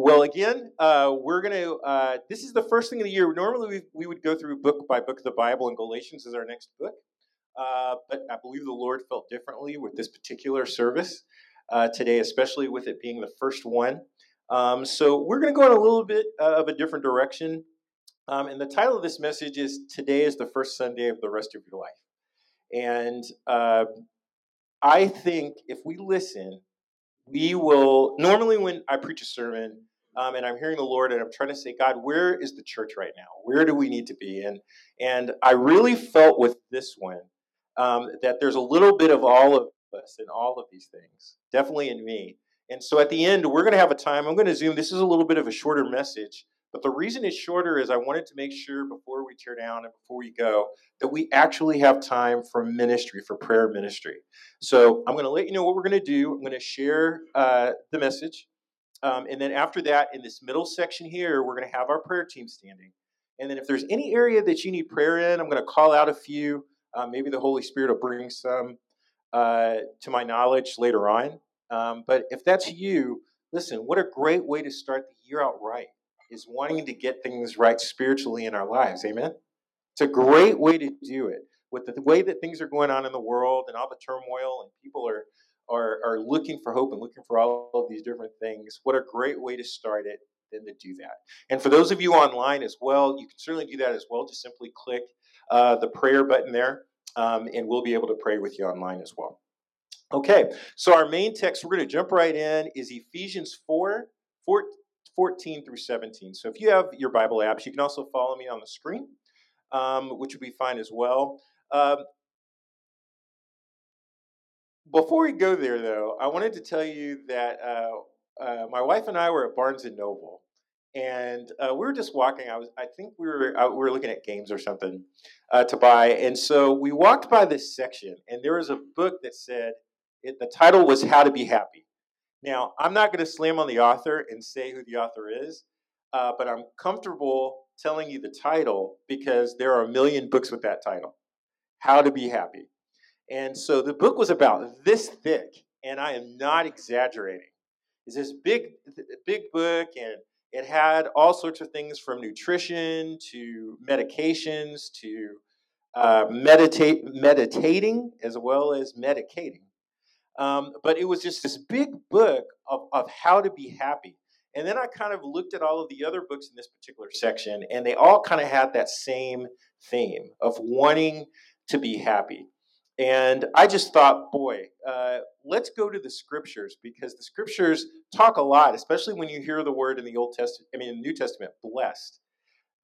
Well, again, uh, we're going to, uh, this is the first thing of the year. Normally, we, we would go through book by book of the Bible, and Galatians is our next book. Uh, but I believe the Lord felt differently with this particular service uh, today, especially with it being the first one. Um, so we're going to go in a little bit uh, of a different direction. Um, and the title of this message is Today is the First Sunday of the Rest of Your Life. And uh, I think if we listen, we will normally when I preach a sermon um, and I'm hearing the Lord and I'm trying to say, God, where is the church right now? Where do we need to be? And and I really felt with this one um, that there's a little bit of all of us in all of these things, definitely in me. And so at the end, we're going to have a time. I'm going to zoom. This is a little bit of a shorter message, but the reason it's shorter is I wanted to make sure before we tear down and before we go that we actually have time for ministry, for prayer ministry. So I'm going to let you know what we're going to do. I'm going to share uh, the message. Um, and then after that, in this middle section here, we're going to have our prayer team standing. And then if there's any area that you need prayer in, I'm going to call out a few. Uh, maybe the Holy Spirit will bring some uh, to my knowledge later on. Um, but if that's you, listen, what a great way to start the year out right is wanting to get things right spiritually in our lives. Amen? It's a great way to do it. With the way that things are going on in the world and all the turmoil, and people are, are, are looking for hope and looking for all of these different things, what a great way to start it than to do that. And for those of you online as well, you can certainly do that as well. Just simply click uh, the prayer button there, um, and we'll be able to pray with you online as well. Okay, so our main text, we're going to jump right in, is Ephesians 4, 4 14 through 17. So if you have your Bible apps, you can also follow me on the screen, um, which would be fine as well. Um, before we go there, though, I wanted to tell you that uh, uh, my wife and I were at Barnes and Noble, and uh, we were just walking. I was, I think we were, we were looking at games or something uh, to buy, and so we walked by this section, and there was a book that said it, the title was "How to Be Happy." Now, I'm not going to slam on the author and say who the author is, uh, but I'm comfortable telling you the title because there are a million books with that title How to Be Happy. And so the book was about this thick, and I am not exaggerating. It's this big, big book, and it had all sorts of things from nutrition to medications to uh, meditate, meditating as well as medicating. Um, but it was just this big book of, of how to be happy. And then I kind of looked at all of the other books in this particular section, and they all kind of had that same theme of wanting to be happy. And I just thought, boy, uh, let's go to the scriptures because the scriptures talk a lot, especially when you hear the word in the Old Testament, I mean, the New Testament, blessed.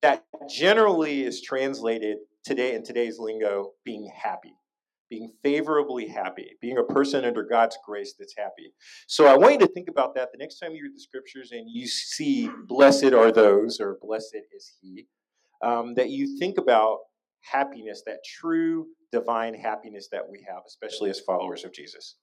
That generally is translated today in today's lingo, being happy being favorably happy, being a person under God's grace that's happy. So I want you to think about that the next time you read the scriptures and you see, blessed are those, or blessed is he, um, that you think about happiness, that true divine happiness that we have, especially as followers of Jesus.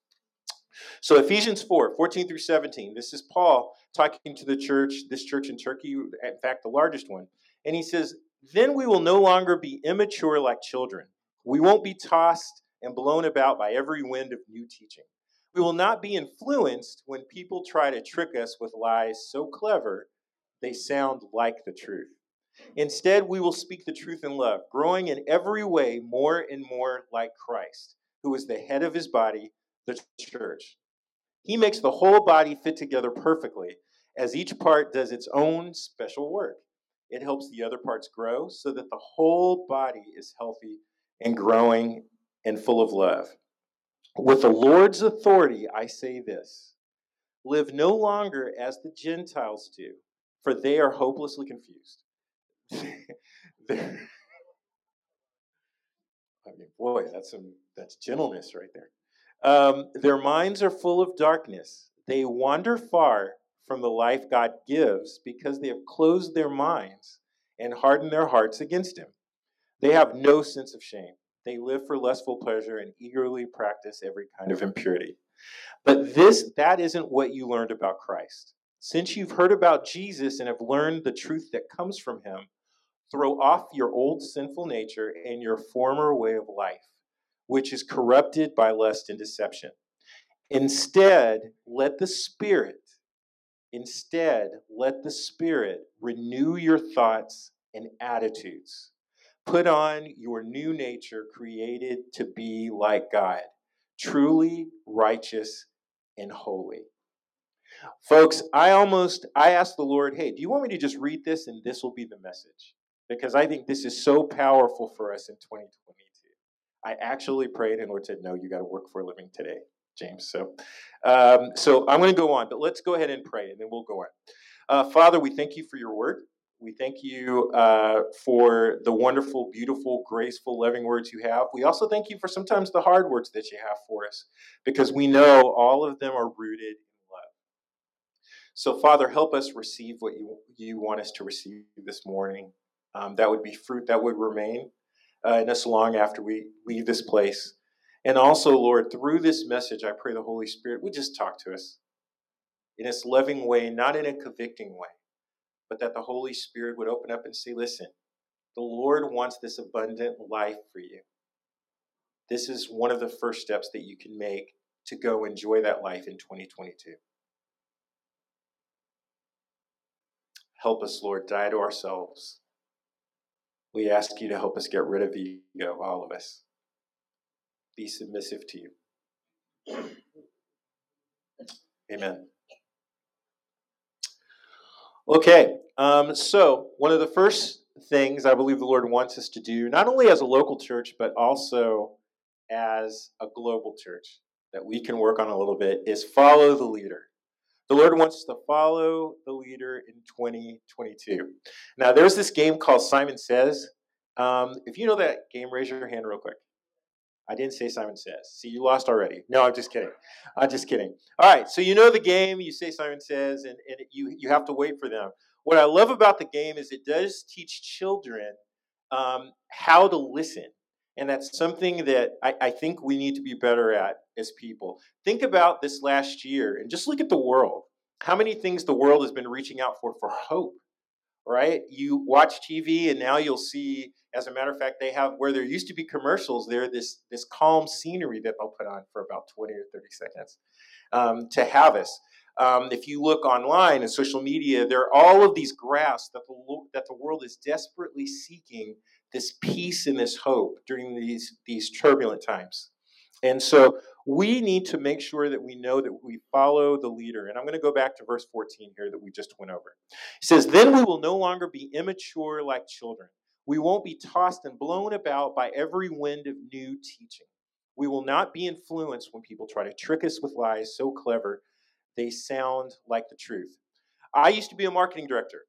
So Ephesians 4, 14 through 17, this is Paul talking to the church, this church in Turkey, in fact, the largest one. And he says, Then we will no longer be immature like children. We won't be tossed and blown about by every wind of new teaching. We will not be influenced when people try to trick us with lies so clever they sound like the truth. Instead, we will speak the truth in love, growing in every way more and more like Christ, who is the head of his body, the church. He makes the whole body fit together perfectly, as each part does its own special work. It helps the other parts grow so that the whole body is healthy and growing and full of love. With the Lord's authority, I say this live no longer as the Gentiles do, for they are hopelessly confused. I mean, boy, that's some that's gentleness right there. Um, their minds are full of darkness. They wander far from the life God gives because they have closed their minds and hardened their hearts against Him. They have no sense of shame. They live for lustful pleasure and eagerly practice every kind of impurity. But this, that isn't what you learned about Christ. Since you've heard about Jesus and have learned the truth that comes from him, throw off your old sinful nature and your former way of life, which is corrupted by lust and deception. Instead, let the Spirit Instead, let the Spirit renew your thoughts and attitudes. Put on your new nature created to be like God, truly righteous and holy. Folks, I almost I asked the Lord, "Hey, do you want me to just read this and this will be the message?" Because I think this is so powerful for us in 2022. I actually prayed and Lord said, "No, you got to work for a living today." James. So, um, so I'm going to go on, but let's go ahead and pray, and then we'll go on. Uh, Father, we thank you for your word. We thank you uh, for the wonderful, beautiful, graceful, loving words you have. We also thank you for sometimes the hard words that you have for us, because we know all of them are rooted in love. So, Father, help us receive what you, you want us to receive this morning. Um, that would be fruit that would remain uh, in us long after we leave this place. And also, Lord, through this message, I pray the Holy Spirit would just talk to us in its loving way, not in a convicting way, but that the Holy Spirit would open up and say, listen, the Lord wants this abundant life for you. This is one of the first steps that you can make to go enjoy that life in 2022. Help us, Lord, die to ourselves. We ask you to help us get rid of ego, all of us be submissive to you. Amen. Okay, um, so one of the first things I believe the Lord wants us to do, not only as a local church, but also as a global church that we can work on a little bit, is follow the leader. The Lord wants us to follow the leader in 2022. Now, there's this game called Simon Says. Um, if you know that game, raise your hand real quick. I didn't say Simon Says. See, you lost already. No, I'm just kidding. I'm just kidding. All right, so you know the game. You say Simon Says, and, and you, you have to wait for them. What I love about the game is it does teach children um, how to listen. And that's something that I, I think we need to be better at as people. Think about this last year and just look at the world. How many things the world has been reaching out for for hope, right? You watch TV and now you'll see as a matter of fact, they have where there used to be commercials, there this this calm scenery that they'll put on for about 20 or 30 seconds um, to have us. Um, if you look online and social media, there are all of these graphs that the that the world is desperately seeking this peace and this hope during these these turbulent times. And so we need to make sure that we know that we follow the leader. And I'm going to go back to verse 14 here that we just went over. He says, Then we will no longer be immature like children we won't be tossed and blown about by every wind of new teaching. We will not be influenced when people try to trick us with lies so clever they sound like the truth. I used to be a marketing director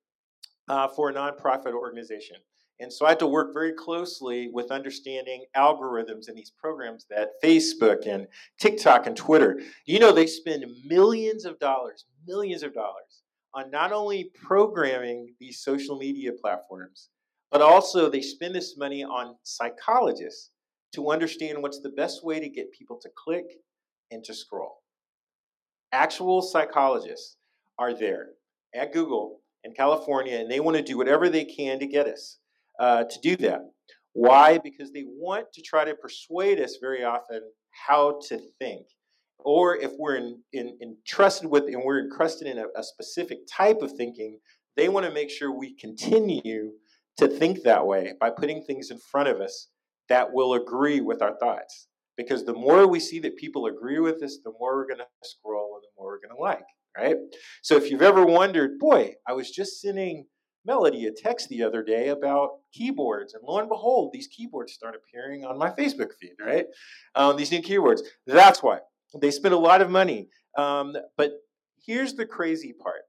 uh, for a nonprofit organization. And so I had to work very closely with understanding algorithms in these programs that Facebook and TikTok and Twitter, you know, they spend millions of dollars, millions of dollars on not only programming these social media platforms, but also, they spend this money on psychologists to understand what's the best way to get people to click and to scroll. Actual psychologists are there at Google in California, and they want to do whatever they can to get us uh, to do that. Why? Because they want to try to persuade us very often how to think. Or if we're in, in, entrusted with and we're encrusted in a, a specific type of thinking, they want to make sure we continue to think that way by putting things in front of us that will agree with our thoughts. Because the more we see that people agree with us, the more we're going to scroll and the more we're going to like, right? So if you've ever wondered, boy, I was just sending Melody a text the other day about keyboards, and lo and behold, these keyboards start appearing on my Facebook feed, right? Um, these new keyboards. That's why they spend a lot of money. Um, but here's the crazy part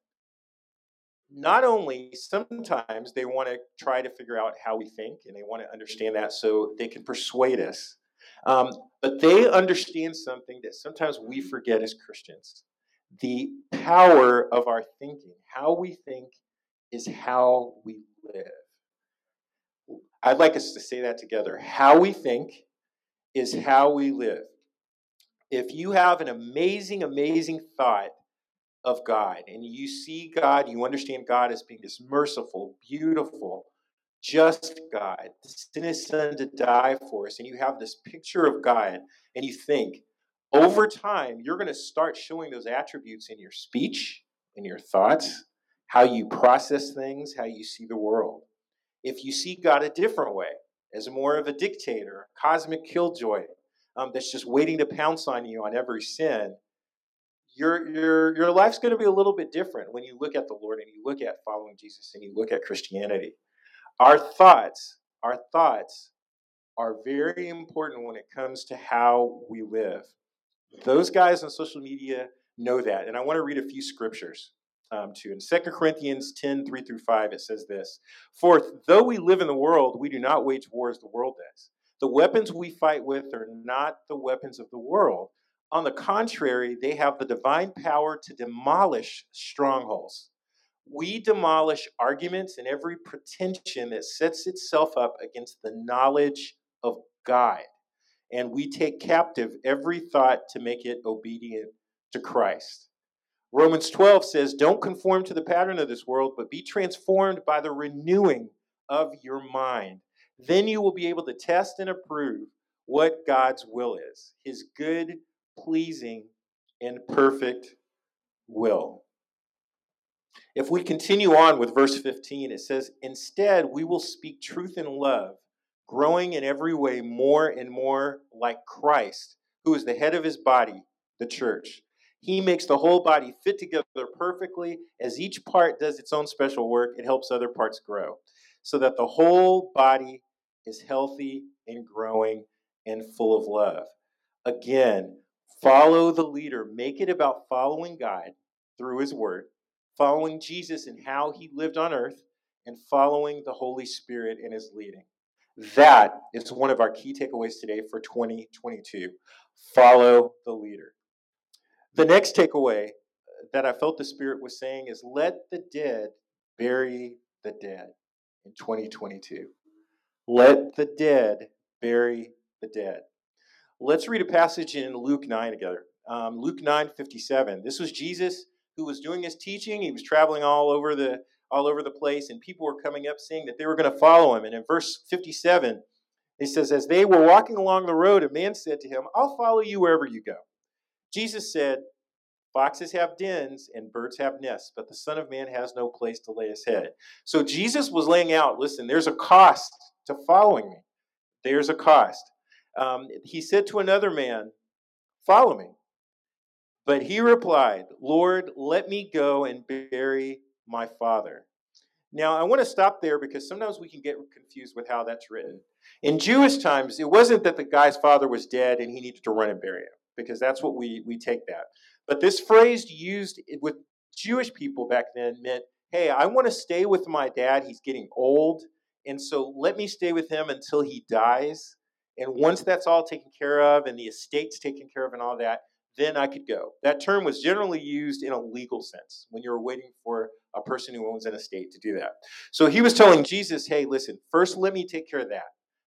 not only sometimes they want to try to figure out how we think and they want to understand that so they can persuade us um, but they understand something that sometimes we forget as christians the power of our thinking how we think is how we live. I'd like us to say that together. How we think is how we live. If you have an amazing amazing thought of God and you see God, you understand God as being this merciful, beautiful, just God, sent his son to die for us, and you have this picture of God, and you think, over time, you're going to start showing those attributes in your speech, in your thoughts, how you process things, how you see the world. If you see God a different way, as more of a dictator, cosmic killjoy um, that's just waiting to pounce on you on every sin, your your your life's going to be a little bit different when you look at the Lord and you look at following Jesus and you look at Christianity. Our thoughts, our thoughts are very important when it comes to how we live. Those guys on social media know that. And I want to read a few scriptures um, too. In 2 Corinthians 10 3 through 5, it says this Fourth, though we live in the world, we do not wage war as the world does. The weapons we fight with are not the weapons of the world. On the contrary, they have the divine power to demolish strongholds. We demolish arguments and every pretension that sets itself up against the knowledge of God. And we take captive every thought to make it obedient to Christ. Romans 12 says, Don't conform to the pattern of this world, but be transformed by the renewing of your mind. Then you will be able to test and approve what God's will is his good, pleasing, and perfect will. If we continue on with verse 15, it says, Instead, we will speak truth in love, growing in every way more and more like Christ, who is the head of his body, the church. He makes the whole body fit together perfectly. As each part does its own special work, it helps other parts grow, so that the whole body is healthy and growing and full of love. Again, follow the leader. Make it about following God through his word, following Jesus and how he lived on earth, and following the Holy Spirit in his leading. That is one of our key takeaways today for 2022. Follow the leader. The next takeaway that I felt the Spirit was saying is let the dead bury the dead in 2022. Let the dead bury the dead. Let's read a passage in Luke 9 together. Um, Luke 9 57. This was Jesus who was doing his teaching. He was traveling all over the all over the place, and people were coming up saying that they were going to follow him. And in verse 57, he says, As they were walking along the road, a man said to him, I'll follow you wherever you go. Jesus said, Foxes have dens and birds have nests, but the Son of Man has no place to lay his head. So Jesus was laying out listen, there's a cost to following me. There's a cost. Um, he said to another man, Follow me. But he replied, Lord, let me go and bury my father. Now, I want to stop there because sometimes we can get confused with how that's written. In Jewish times, it wasn't that the guy's father was dead and he needed to run and bury him, because that's what we, we take that. But this phrase used with Jewish people back then meant, hey, I want to stay with my dad. He's getting old. And so let me stay with him until he dies. And once that's all taken care of and the estate's taken care of and all that, then I could go. That term was generally used in a legal sense when you're waiting for a person who owns an estate to do that. So he was telling Jesus, hey, listen, first let me take care of that.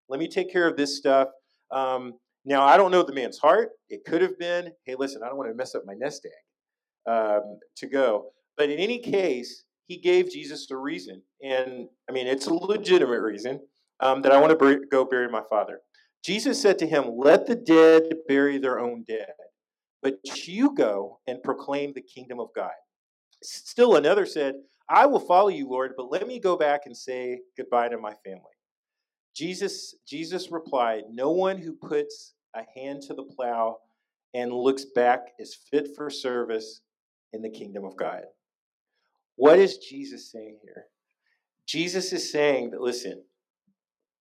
Let me take care of this stuff. Um, now, I don't know the man's heart. It could have been, hey, listen, I don't want to mess up my nest egg um, to go. But in any case, he gave Jesus a reason. And I mean, it's a legitimate reason um, that I want to bur- go bury my father. Jesus said to him, Let the dead bury their own dead, but you go and proclaim the kingdom of God. Still another said, I will follow you, Lord, but let me go back and say goodbye to my family. Jesus, Jesus replied, No one who puts a hand to the plow and looks back is fit for service in the kingdom of God. What is Jesus saying here? Jesus is saying that, listen,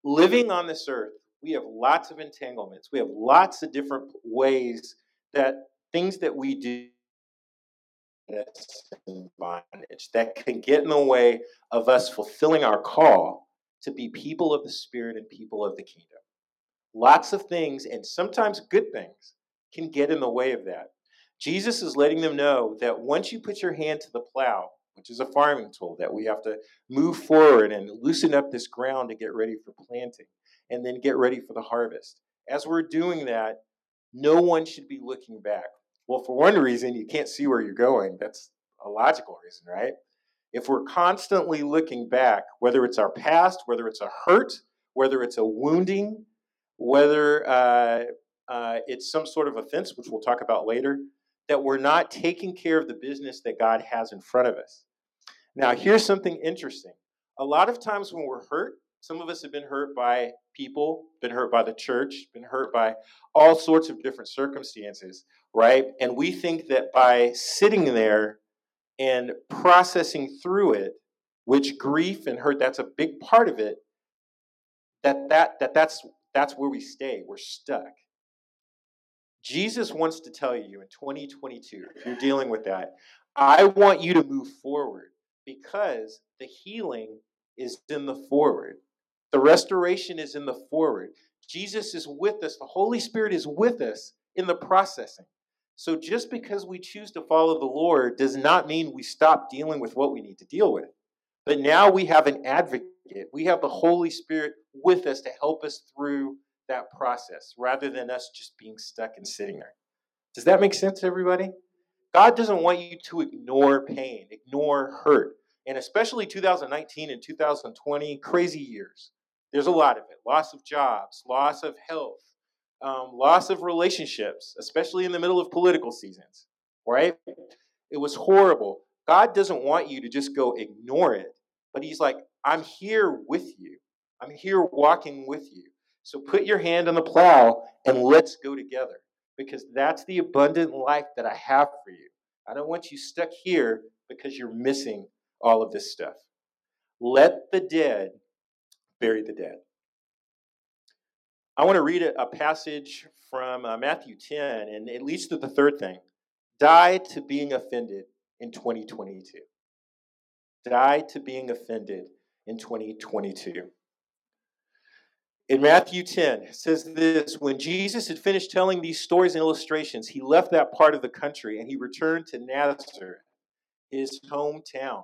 living on this earth, we have lots of entanglements. We have lots of different ways that things that we do that can get in the way of us fulfilling our call to be people of the Spirit and people of the kingdom. Lots of things, and sometimes good things, can get in the way of that. Jesus is letting them know that once you put your hand to the plow, which is a farming tool that we have to move forward and loosen up this ground to get ready for planting and then get ready for the harvest. As we're doing that, no one should be looking back. Well, for one reason, you can't see where you're going. That's a logical reason, right? If we're constantly looking back, whether it's our past, whether it's a hurt, whether it's a wounding, whether uh, uh, it's some sort of offense, which we'll talk about later, that we're not taking care of the business that God has in front of us. Now, here's something interesting. A lot of times when we're hurt, some of us have been hurt by people, been hurt by the church, been hurt by all sorts of different circumstances, right? And we think that by sitting there and processing through it, which grief and hurt, that's a big part of it, that, that, that that's, that's where we stay. We're stuck. Jesus wants to tell you in 2022, if you're dealing with that, I want you to move forward because the healing is in the forward. The restoration is in the forward. Jesus is with us. The Holy Spirit is with us in the processing. So just because we choose to follow the Lord does not mean we stop dealing with what we need to deal with. But now we have an advocate. We have the Holy Spirit with us to help us through that process rather than us just being stuck and sitting there. Does that make sense, everybody? God doesn't want you to ignore pain, ignore hurt. And especially 2019 and 2020, crazy years. There's a lot of it loss of jobs, loss of health, um, loss of relationships, especially in the middle of political seasons, right? It was horrible. God doesn't want you to just go ignore it, but He's like, I'm here with you. I'm here walking with you. So put your hand on the plow and let's go together because that's the abundant life that I have for you. I don't want you stuck here because you're missing all of this stuff. Let the dead bury the dead. I want to read a, passage from uh, Matthew 10, and it leads to the third thing die to being offended in 2022. Die to being offended in 2022 in Matthew 10, it says this When Jesus had finished telling these stories and illustrations, he left that part of the country and he returned to Nazareth, his hometown.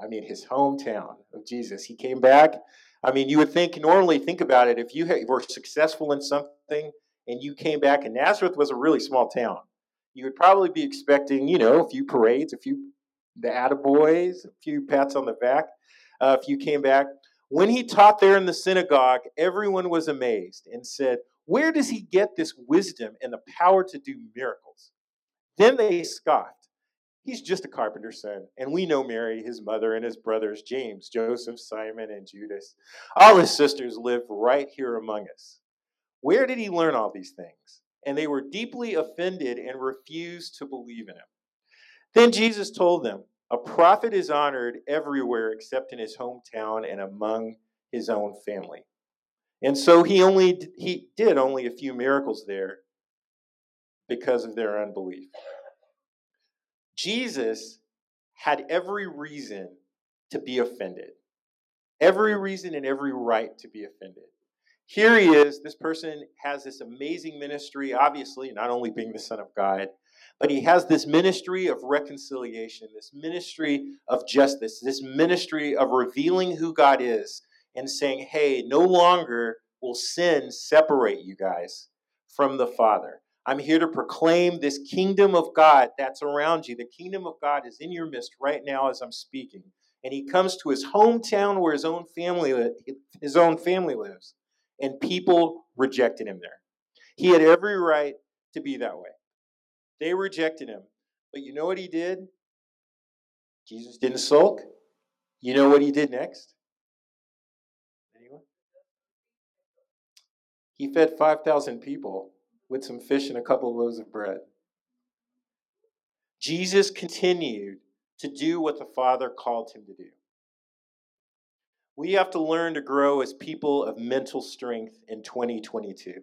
I mean, his hometown of Jesus. He came back. I mean, you would think, normally think about it, if you were successful in something and you came back, and Nazareth was a really small town, you would probably be expecting, you know, a few parades, a few the attaboys, a few pats on the back. Uh, if you came back, when he taught there in the synagogue, everyone was amazed and said, Where does he get this wisdom and the power to do miracles? Then they scoffed. He's just a carpenter's son. And we know Mary, his mother, and his brothers, James, Joseph, Simon, and Judas. All his sisters live right here among us. Where did he learn all these things? And they were deeply offended and refused to believe in him. Then Jesus told them, a prophet is honored everywhere except in his hometown and among his own family. And so he only he did only a few miracles there because of their unbelief. Jesus had every reason to be offended. Every reason and every right to be offended. Here he is. This person has this amazing ministry, obviously, not only being the Son of God, but he has this ministry of reconciliation, this ministry of justice, this ministry of revealing who God is and saying, hey, no longer will sin separate you guys from the Father. I'm here to proclaim this kingdom of God that's around you. The kingdom of God is in your midst right now as I'm speaking. And he comes to his hometown where his own family his own family lives, and people rejected him there. He had every right to be that way. They rejected him. But you know what he did? Jesus didn't sulk. You know what he did next? Anyone? He fed 5,000 people with some fish and a couple of loaves of bread. Jesus continued to do what the Father called him to do. We have to learn to grow as people of mental strength in 2022.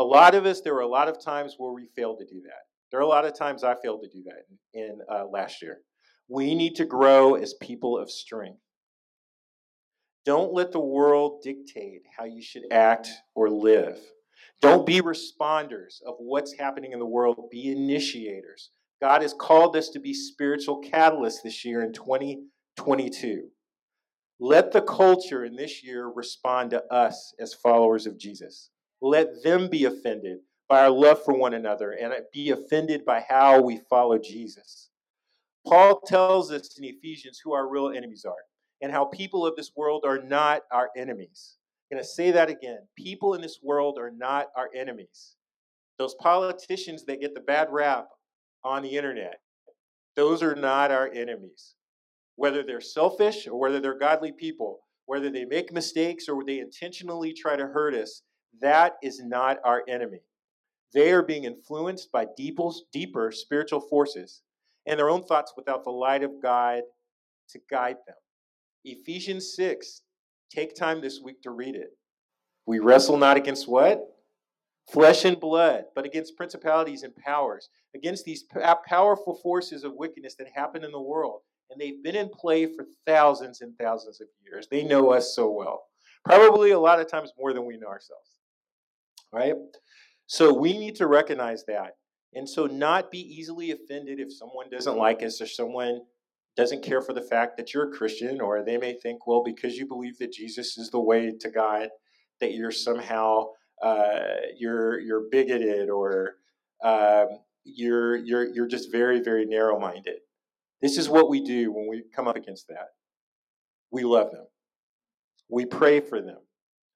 A lot of us, there were a lot of times where we failed to do that. There are a lot of times I failed to do that in, uh, last year. We need to grow as people of strength. Don't let the world dictate how you should act or live. Don't be responders of what's happening in the world, be initiators. God has called us to be spiritual catalysts this year in 2022. Let the culture in this year respond to us as followers of Jesus. Let them be offended by our love for one another and be offended by how we follow Jesus. Paul tells us in Ephesians who our real enemies are and how people of this world are not our enemies. I'm going to say that again. People in this world are not our enemies. Those politicians that get the bad rap on the internet. Those are not our enemies. Whether they're selfish or whether they're godly people, whether they make mistakes or they intentionally try to hurt us, that is not our enemy. They are being influenced by deeper, spiritual forces and their own thoughts without the light of God to guide them. Ephesians 6, take time this week to read it. We wrestle not against what? Flesh and blood, but against principalities and powers, against these uh, powerful forces of wickedness that happen in the world. And they've been in play for thousands and thousands of years. They know us so well. Probably a lot of times more than we know ourselves. Right? So we need to recognize that. And so not be easily offended if someone doesn't like us or someone doesn't care for the fact that you're a Christian, or they may think, well, because you believe that Jesus is the way to God, that you're somehow uh, you're you're bigoted or um, you're you're you're just very very narrow minded. This is what we do when we come up against that. We love them. We pray for them.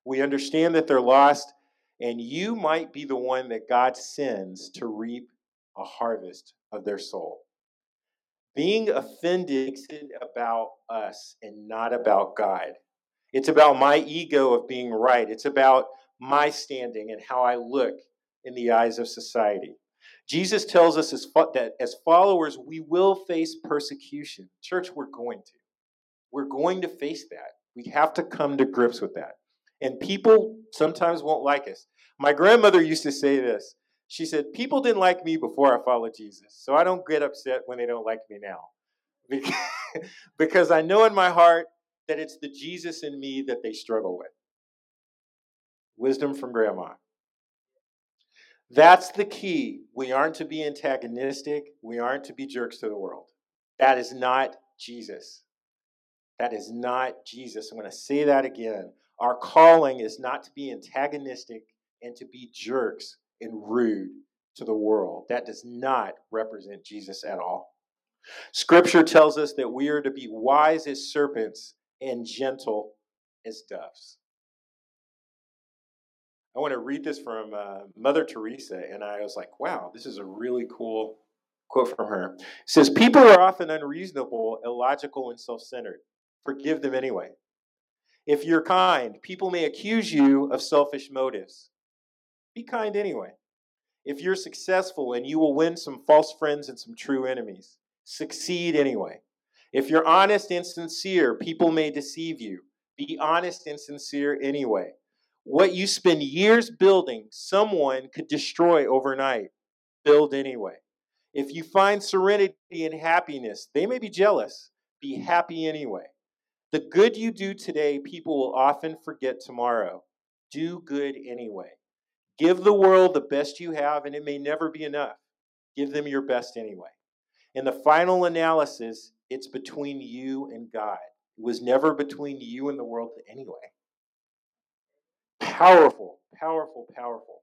We understand that they're lost and you might be the one that God sends to reap a harvest of their soul. Being offended it about us and not about God. It's about my ego of being right. It's about my standing and how I look in the eyes of society. Jesus tells us as fo- that as followers, we will face persecution. Church, we're going to. We're going to face that. We have to come to grips with that. And people sometimes won't like us. My grandmother used to say this. She said, People didn't like me before I followed Jesus, so I don't get upset when they don't like me now. because I know in my heart that it's the Jesus in me that they struggle with. Wisdom from grandma. That's the key. We aren't to be antagonistic. We aren't to be jerks to the world. That is not Jesus. That is not Jesus. I'm going to say that again. Our calling is not to be antagonistic and to be jerks and rude to the world. That does not represent Jesus at all. Scripture tells us that we are to be wise as serpents and gentle as doves. I want to read this from uh, Mother Teresa, and I was like, wow, this is a really cool quote from her. It says, People are often unreasonable, illogical, and self centered. Forgive them anyway. If you're kind, people may accuse you of selfish motives. Be kind anyway. If you're successful and you will win some false friends and some true enemies, succeed anyway. If you're honest and sincere, people may deceive you. Be honest and sincere anyway. What you spend years building, someone could destroy overnight. Build anyway. If you find serenity and happiness, they may be jealous. Be happy anyway. The good you do today, people will often forget tomorrow. Do good anyway. Give the world the best you have, and it may never be enough. Give them your best anyway. In the final analysis, it's between you and God. It was never between you and the world anyway. Powerful, powerful, powerful.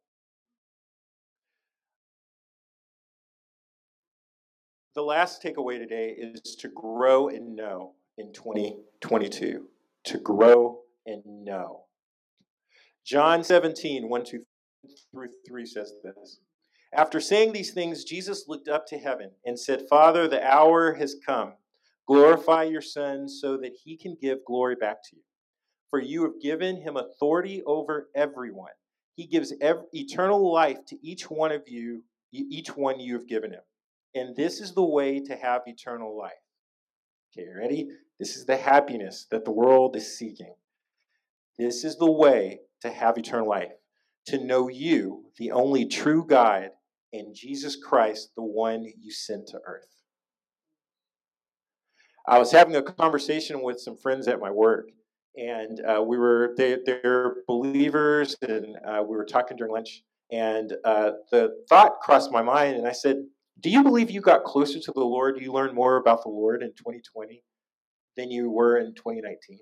The last takeaway today is to grow and know in 2022. To grow and know. John 17, 1 2 through 3 says this. After saying these things, Jesus looked up to heaven and said, Father, the hour has come. Glorify your Son so that he can give glory back to you. For you have given him authority over everyone. He gives ev- eternal life to each one of you, each one you have given him. And this is the way to have eternal life. Okay, ready? This is the happiness that the world is seeking. This is the way to have eternal life to know you, the only true God, and Jesus Christ, the one you sent to earth. I was having a conversation with some friends at my work, and uh, we were they, they're believers, and uh, we were talking during lunch, and uh, the thought crossed my mind, and I said, "Do you believe you got closer to the Lord? You learn more about the Lord in 2020 than you were in 2019?"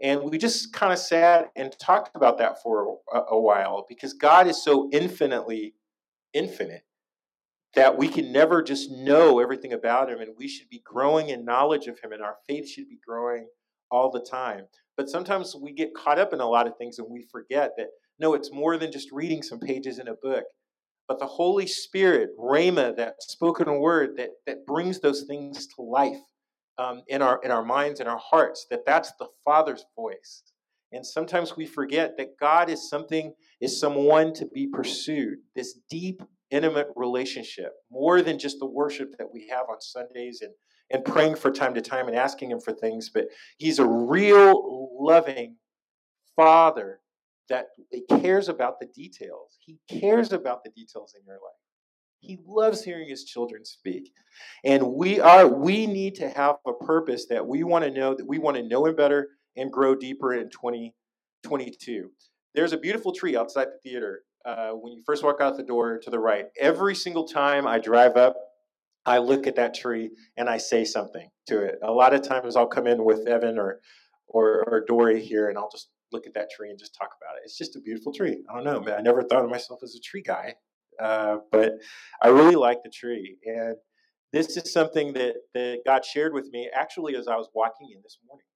And we just kind of sat and talked about that for a, a, while because God is so infinitely infinite that we can never just know everything about Him, and we should be growing in knowledge of Him, and our faith should be growing all the time. But sometimes we get caught up in a lot of things and we forget that no, it's more than just reading some pages in a book. but the Holy Spirit, Rhema, that spoken word that, that brings those things to life um, in, our, in our minds and our hearts, that that's the Father's voice. And sometimes we forget that God is something, is someone to be pursued. This deep, intimate relationship, more than just the worship that we have on Sundays and, and praying for time to time and asking Him for things, but He's a real, loving Father that cares about the details. He cares about the details in your life. He loves hearing his children speak. And we are we need to have a purpose that we want to know that we want to know him better and grow deeper in 2022. There's a beautiful tree outside the theater uh, when you first walk out the door to the right. Every single time I drive up, I look at that tree and I say something to it. A lot of times I'll come in with Evan or or, or Dory here and I'll just look at that tree and just talk about it. It's just a beautiful tree. I don't know, man. I never thought of myself as a tree guy, uh, but I really like the tree. And this is something that, that God shared with me actually as I was walking in this morning.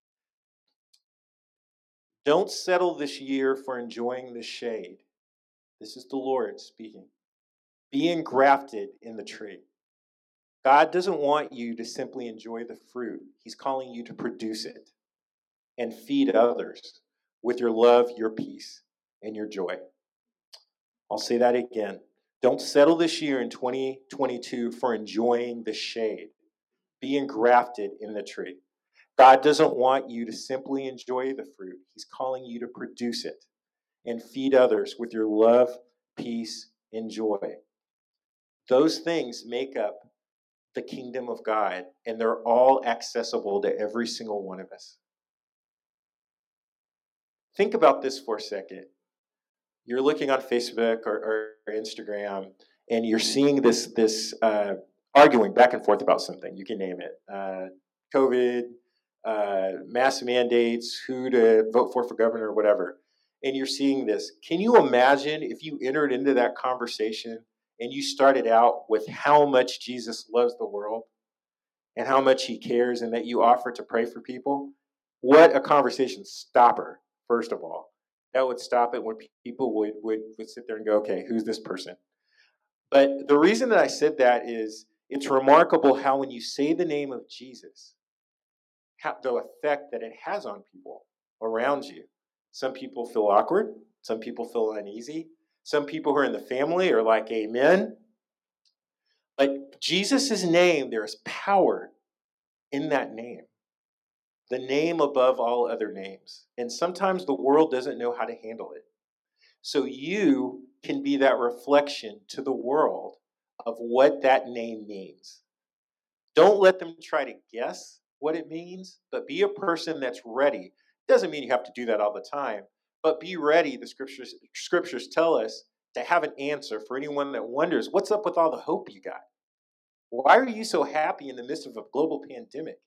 Don't settle this year for enjoying the shade. This is the Lord speaking. Be engrafted in the tree. God doesn't want you to simply enjoy the fruit, He's calling you to produce it and feed others with your love, your peace, and your joy. I'll say that again. Don't settle this year in 2022 for enjoying the shade. Be engrafted in the tree. God doesn't want you to simply enjoy the fruit, He's calling you to produce it and feed others with your love, peace, and joy. Those things make up the kingdom of God, and they're all accessible to every single one of us. Think about this for a second. You're looking on Facebook or, or Instagram, and you're seeing this this uh, arguing back and forth about something. You can name it: uh, COVID, uh, mass mandates, who to vote for for governor, or whatever. And you're seeing this. Can you imagine if you entered into that conversation and you started out with how much Jesus loves the world and how much He cares, and that you offer to pray for people? What a conversation stopper first of all. That would stop it when people would, would, would sit there and go, okay, who's this person? But the reason that I said that is it's remarkable how when you say the name of Jesus, how, the effect that it has on people around you. Some people feel awkward. Some people feel uneasy. Some people who are in the family are like, Amen. But Jesus' name, there is power in that name the name above all other names. And sometimes the world doesn't know how to handle it. So you can be that reflection to the world of what that name means. Don't let them try to guess what it means, but be a person that's ready. Doesn't mean you have to do that all the time, but be ready. The scriptures scriptures tell us to have an answer for anyone that wonders, what's up with all the hope you got? Why are you so happy in the midst of a global pandemic?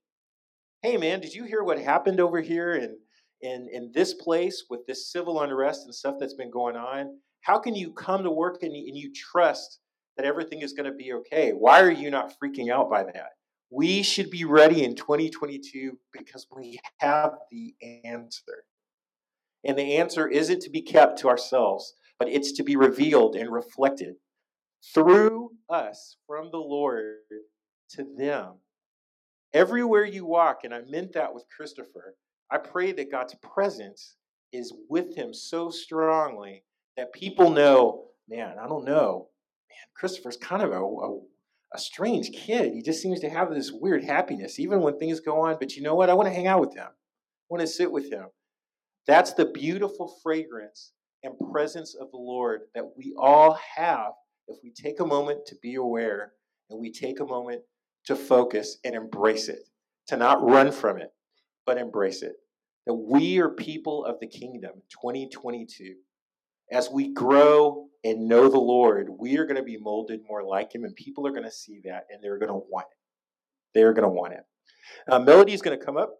Hey man, did you hear what happened over here in, in, in this place with this civil unrest and stuff that's been going on? How can you come to work and, and you trust that everything is going to be okay? Why are you not freaking out by that? We should be ready in 2022 because we have the answer. And the answer isn't to be kept to ourselves, but it's to be revealed and reflected through us from the Lord to them Everywhere you walk, and I meant that with Christopher, I pray that God's presence is with him so strongly that people know, man, I don't know. Man, Christopher's kind of a, a, a strange kid. He just seems to have this weird happiness, even when things go on. But you know what? I want to hang out with him, I want to sit with him. That's the beautiful fragrance and presence of the Lord that we all have if we take a moment to be aware and we take a moment to focus and embrace it, to not run from it, but embrace it. That we are people of the kingdom 2022. As we grow and know the Lord, we are going to be molded more like Him, and people are going to see that and they're going to want it. They're going to want it. Uh, Melody is going to come up.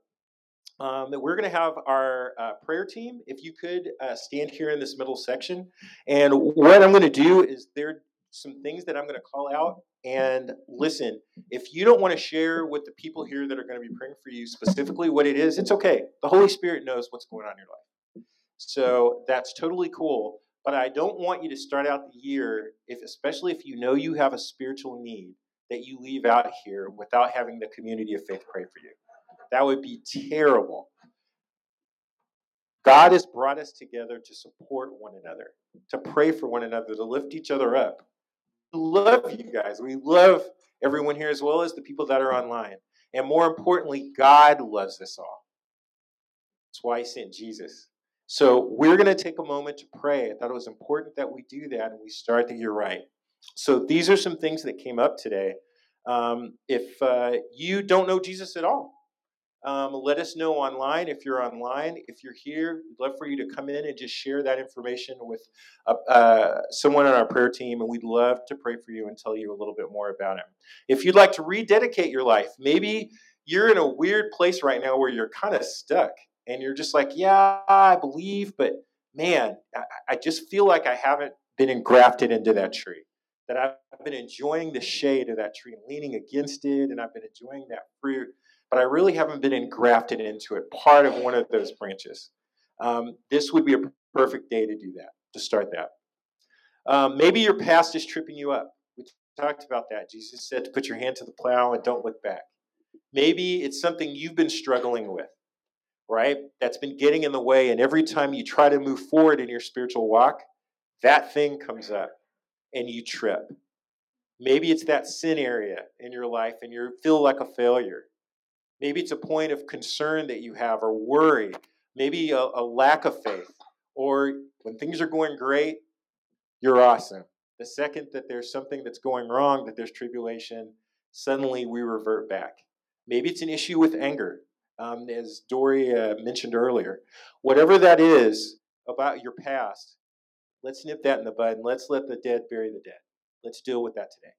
Um, we're going to have our uh, prayer team. If you could uh, stand here in this middle section, and what I'm going to do is there some things that I'm going to call out. And listen, if you don't want to share with the people here that are going to be praying for you specifically what it is, it's okay. The Holy Spirit knows what's going on in your life. So that's totally cool. But I don't want you to start out the year, if especially if you know you have a spiritual need, that you leave out here without having the community of faith pray for you. That would be terrible. God has brought us together to support one another, to pray for one another, to lift each other up. Love you guys. We love everyone here as well as the people that are online. And more importantly, God loves us all. That's why He sent Jesus. So we're going to take a moment to pray. I thought it was important that we do that and we start the year right. So these are some things that came up today. Um, if uh, you don't know Jesus at all, um, let us know online if you're online. If you're here, we'd love for you to come in and just share that information with uh, uh, someone on our prayer team, and we'd love to pray for you and tell you a little bit more about it. If you'd like to rededicate your life, maybe you're in a weird place right now where you're kind of stuck and you're just like, yeah, I believe, but man, I, I just feel like I haven't been engrafted into that tree. That I've been enjoying the shade of that tree and leaning against it, and I've been enjoying that fruit, but I really haven't been engrafted into it, part of one of those branches. Um, this would be a perfect day to do that, to start that. Um, maybe your past is tripping you up. We talked about that. Jesus said to put your hand to the plow and don't look back. Maybe it's something you've been struggling with right? That's been getting in the way. And every time you try to move forward in your spiritual walk, that thing comes up and you trip. Maybe it's that sin area in your life and you feel like a failure. Maybe it's a point of concern that you have or worry. Maybe a, a lack of faith. Or when things are going great, you're awesome. The second that there's something that's going wrong, that there's tribulation, suddenly we revert back. Maybe it's an issue with anger um, as Dory uh, mentioned earlier. Whatever that is about your past, let's nip that in the bud and let's let the dead bury the dead. Let's deal with that today.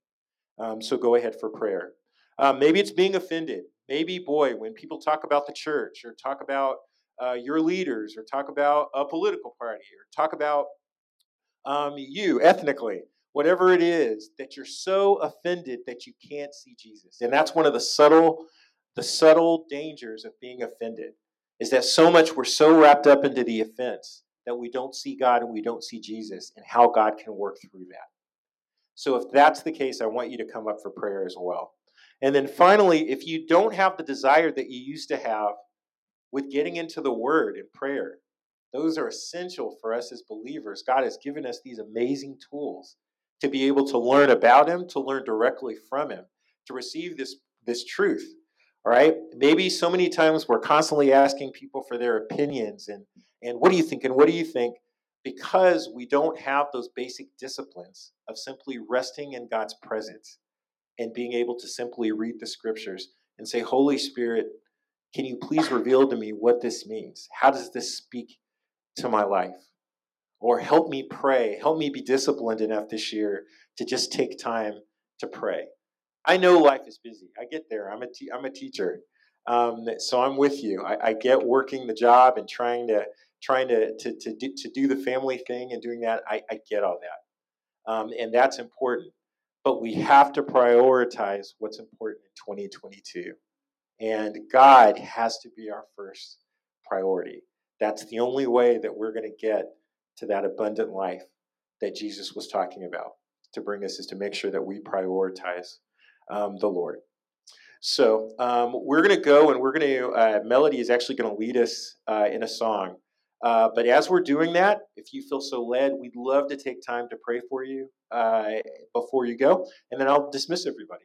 Um, so go ahead for prayer. Um, maybe it's being offended. Maybe, boy, when people talk about the church or talk about uh, your leaders or talk about a political party or talk about um, you ethnically, whatever it is, that you're so offended that you can't see Jesus. And that's one of the subtle the subtle dangers of being offended is that so much we're so wrapped up into the offense that we don't see God and we don't see Jesus and how God can work through that. So, if that's the case, I want you to come up for prayer as well. And then finally, if you don't have the desire that you used to have with getting into the Word and prayer, those are essential for us as believers. God has given us these amazing tools to be able to learn about Him, to learn directly from Him, to receive this, this truth all right. Maybe so many times we're constantly asking people for their opinions and, and what do you think and what do you think? Because we don't have those basic disciplines of simply resting in God's presence and being able to simply read the scriptures and say, Holy Spirit, can you please reveal to me what this means? How does this speak to my life? Or help me pray. Help me be disciplined enough this year to just take time to pray. I know life is busy. I get there. I'm a te- I'm a teacher, um, so I'm with you. I, I, get working the job and trying to trying to to to do, to do the family thing and doing that. I, I get all that, um, and that's important. But we have to prioritize what's important in 2022, and God has to be our first priority. That's the only way that we're going to get to that abundant life that Jesus was talking about to bring us is to make sure that we prioritize um, the Lord. So um, we're going to go and we're going to, uh, Melody is actually going to lead us uh, in a song. Uh, but as we're doing that, if you feel so led, we'd love to take time to pray for you uh, before you go, and then I'll dismiss everybody.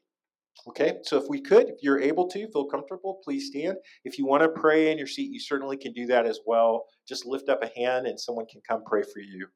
Okay, so if we could, if you're able to, feel comfortable, please stand. If you want to pray in your seat, you certainly can do that as well. Just lift up a hand and someone can come pray for you